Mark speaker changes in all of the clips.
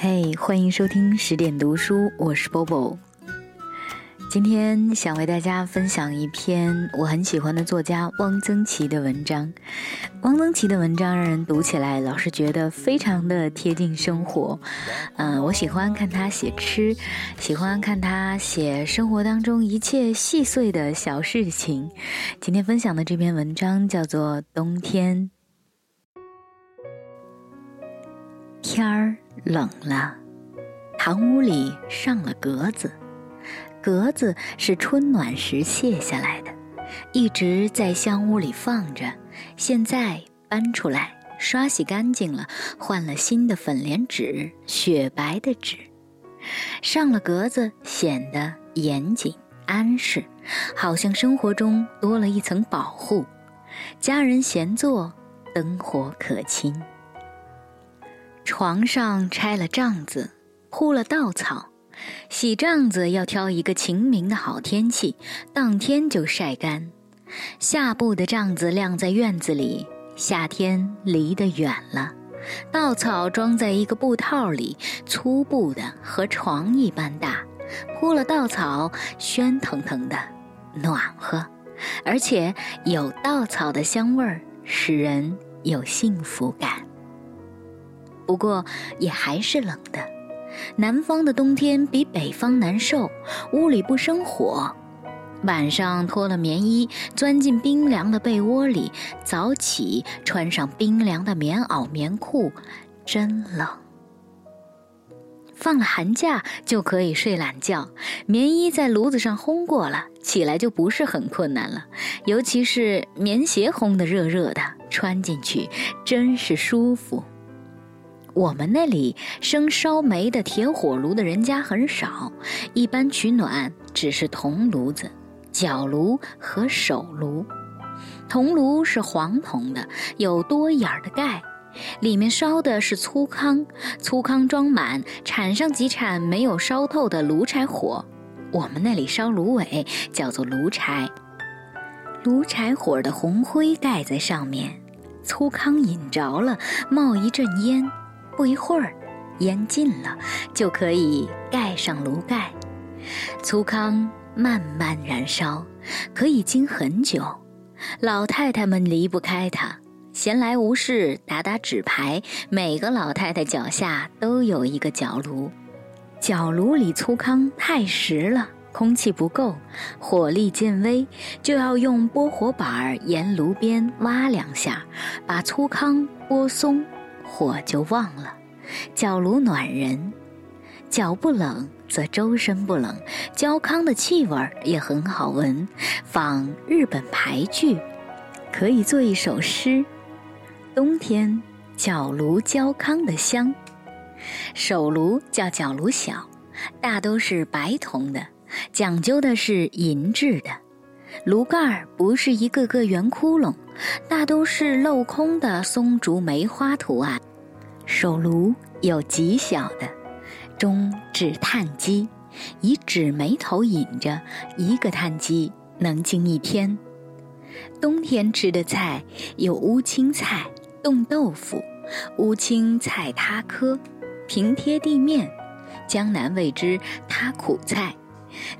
Speaker 1: 嘿，欢迎收听十点读书，我是 Bobo。今天想为大家分享一篇我很喜欢的作家汪曾祺的文章。汪曾祺的文章让人读起来老是觉得非常的贴近生活。嗯，我喜欢看他写吃，喜欢看他写生活当中一切细碎的小事情。今天分享的这篇文章叫做《冬天》，天儿冷了，堂屋里上了格子。格子是春暖时卸下来的，一直在香屋里放着。现在搬出来，刷洗干净了，换了新的粉莲纸，雪白的纸。上了格子，显得严谨安适，好像生活中多了一层保护。家人闲坐，灯火可亲。床上拆了帐子，铺了稻草。洗帐子要挑一个晴明的好天气，当天就晒干。下布的帐子晾在院子里，夏天离得远了。稻草装在一个布套里，粗布的和床一般大，铺了稻草，喧腾腾的，暖和，而且有稻草的香味儿，使人有幸福感。不过也还是冷的。南方的冬天比北方难受，屋里不生火，晚上脱了棉衣，钻进冰凉的被窝里，早起穿上冰凉的棉袄棉裤，真冷。放了寒假就可以睡懒觉，棉衣在炉子上烘过了，起来就不是很困难了。尤其是棉鞋烘得热热的，穿进去真是舒服。我们那里生烧煤的铁火炉的人家很少，一般取暖只是铜炉子、角炉和手炉。铜炉是黄铜的，有多眼儿的盖，里面烧的是粗糠，粗糠装满，铲上几铲没有烧透的炉柴火。我们那里烧芦苇叫做炉柴，炉柴火的红灰盖在上面，粗糠引着了，冒一阵烟。不一会儿，烟尽了，就可以盖上炉盖。粗糠慢慢燃烧，可以经很久。老太太们离不开它，闲来无事打打纸牌。每个老太太脚下都有一个角炉，角炉里粗糠太实了，空气不够，火力渐微，就要用拨火板沿炉边挖两下，把粗糠拨松。火就旺了，脚炉暖人，脚不冷则周身不冷。焦糠的气味也很好闻，仿日本牌剧，可以做一首诗：冬天脚炉焦糠的香。手炉叫脚炉小，大都是白铜的，讲究的是银质的。炉盖儿不是一个个圆窟窿，大都是镂空的松竹梅花图案。手炉有极小的，中置炭机，以纸煤头引着，一个炭机能经一天。冬天吃的菜有乌青菜、冻豆腐、乌青菜塌稞，平贴地面，江南谓之塌苦菜。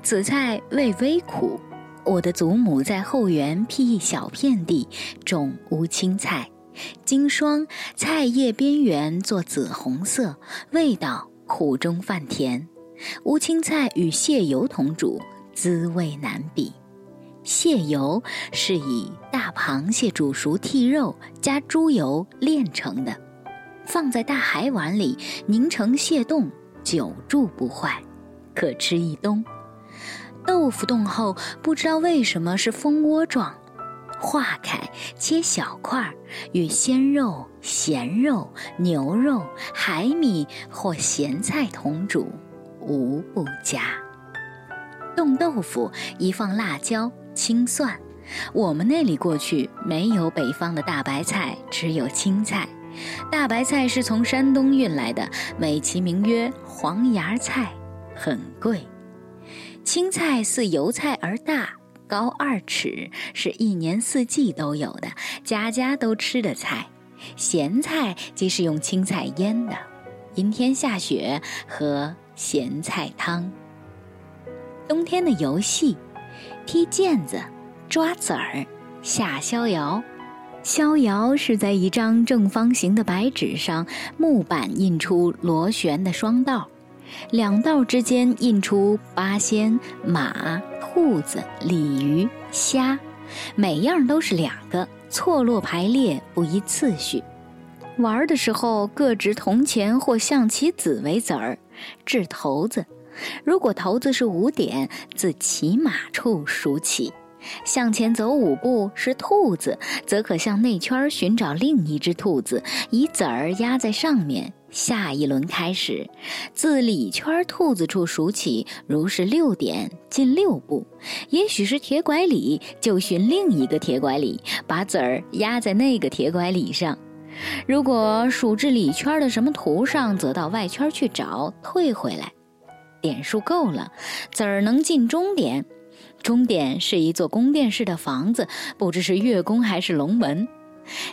Speaker 1: 此菜味微苦。我的祖母在后园辟一小片地，种乌青菜，经霜，菜叶边缘做紫红色，味道苦中泛甜。乌青菜与蟹油同煮，滋味难比。蟹油是以大螃蟹煮熟剔肉，加猪油炼成的，放在大海碗里凝成蟹冻，久住不坏，可吃一冬。豆腐冻后，不知道为什么是蜂窝状，化开切小块，与鲜肉、咸肉、牛肉、海米或咸菜同煮，无不佳。冻豆腐一放辣椒、青蒜。我们那里过去没有北方的大白菜，只有青菜。大白菜是从山东运来的，美其名曰黄芽菜，很贵。青菜似油菜而大，高二尺，是一年四季都有的，家家都吃的菜。咸菜即是用青菜腌的，阴天下雪和咸菜汤。冬天的游戏：踢毽子、抓子儿、下逍遥。逍遥是在一张正方形的白纸上，木板印出螺旋的双道，两道之间印出八仙、马、兔子、鲤鱼、虾，每样都是两个，错落排列，不依次序。玩的时候各执铜钱或象棋子为子儿，掷骰子。如果骰子是五点，自骑马处数起。向前走五步是兔子，则可向内圈寻找另一只兔子，以子儿压在上面。下一轮开始，自里圈兔子处数起，如是六点，进六步。也许是铁拐李，就寻另一个铁拐李，把子儿压在那个铁拐李上。如果数至里圈的什么图上，则到外圈去找，退回来。点数够了，子儿能进终点。终点是一座宫殿式的房子，不知是月宫还是龙门。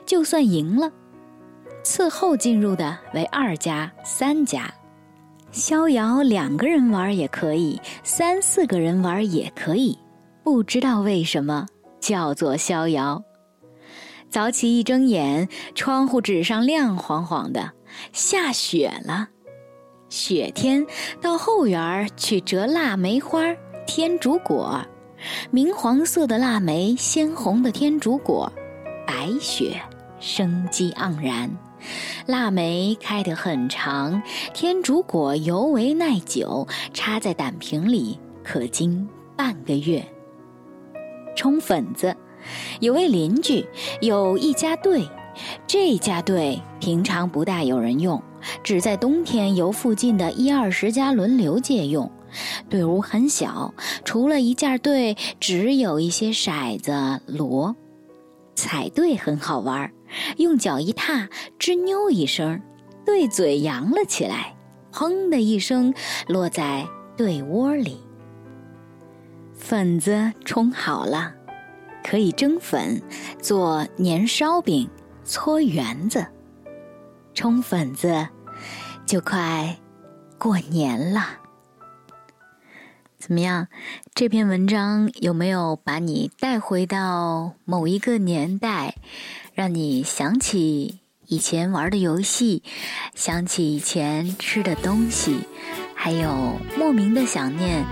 Speaker 1: 就算赢了，次后进入的为二家、三家。逍遥两个人玩也可以，三四个人玩也可以。不知道为什么叫做逍遥。早起一睁眼，窗户纸上亮晃晃的，下雪了。雪天到后园去折腊梅花、天竺果。明黄色的腊梅，鲜红的天竺果，白雪，生机盎然。腊梅开得很长，天竺果尤为耐久，插在胆瓶里可经半个月。冲粉子，有位邻居有一家队，这家队平常不大有人用，只在冬天由附近的一二十家轮流借用。队伍很小，除了一件队，只有一些骰子、锣。踩队很好玩，用脚一踏，吱扭一声，队嘴扬了起来，砰的一声落在队窝里。粉子冲好了，可以蒸粉，做年烧饼，搓圆子。冲粉子，就快过年了。怎么样？这篇文章有没有把你带回到某一个年代，让你想起以前玩的游戏，想起以前吃的东西，还有莫名的想念，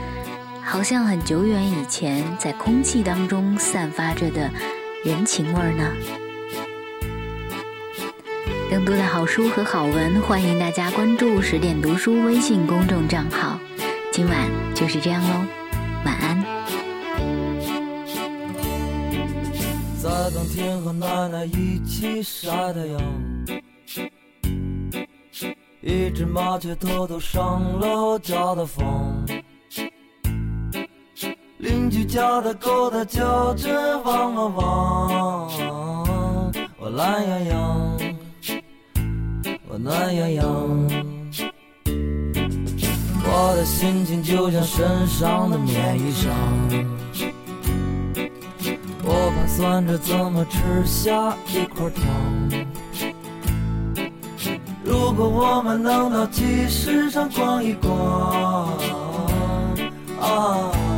Speaker 1: 好像很久远以前在空气当中散发着的人情味呢？更多的好书和好文，欢迎大家关注十点读书微信公众账号。今晚就是这样喽，晚安。在冬天和奶奶一起晒太阳，一只麻雀偷偷上了我家的房，邻居家的狗它叫着汪汪汪，我懒洋洋，我懒洋洋。心情就像身上的棉衣裳，我盘算着怎么吃下一块糖。如果我们能到集市上逛一逛，啊。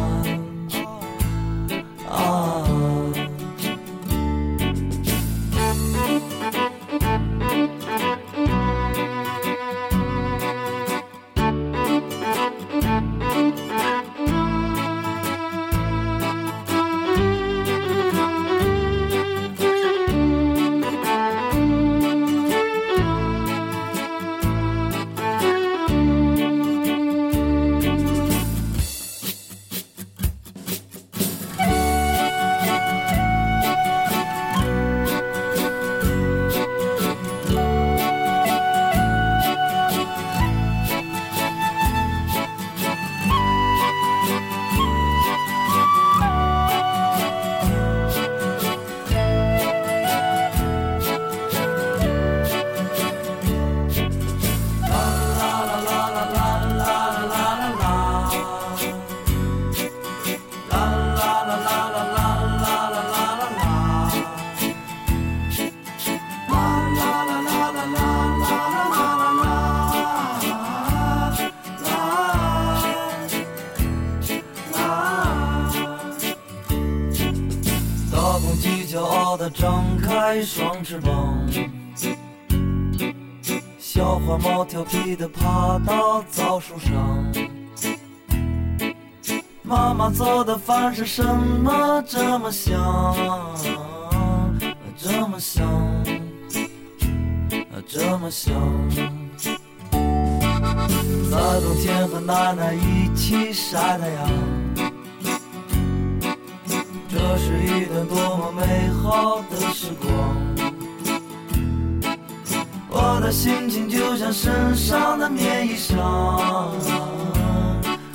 Speaker 2: 开双翅膀，小花猫调皮地爬到枣树上。妈妈做的饭是什么这么香，这么香，这么香？那冬天和奶奶一起晒太阳，这是一段多么美好的时光。我的心情就像身上的棉衣裳。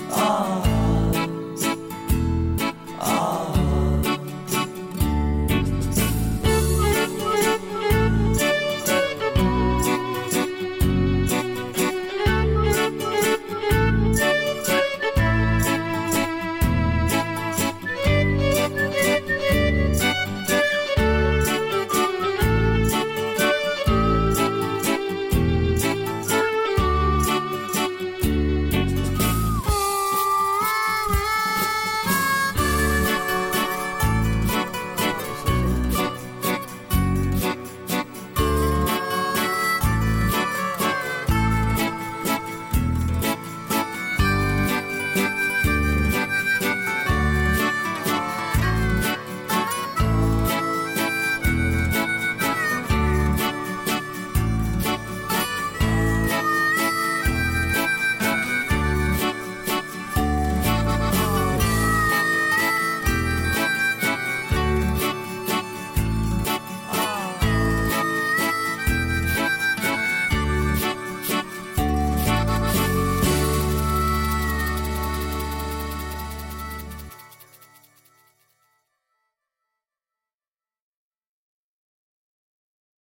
Speaker 2: 啊。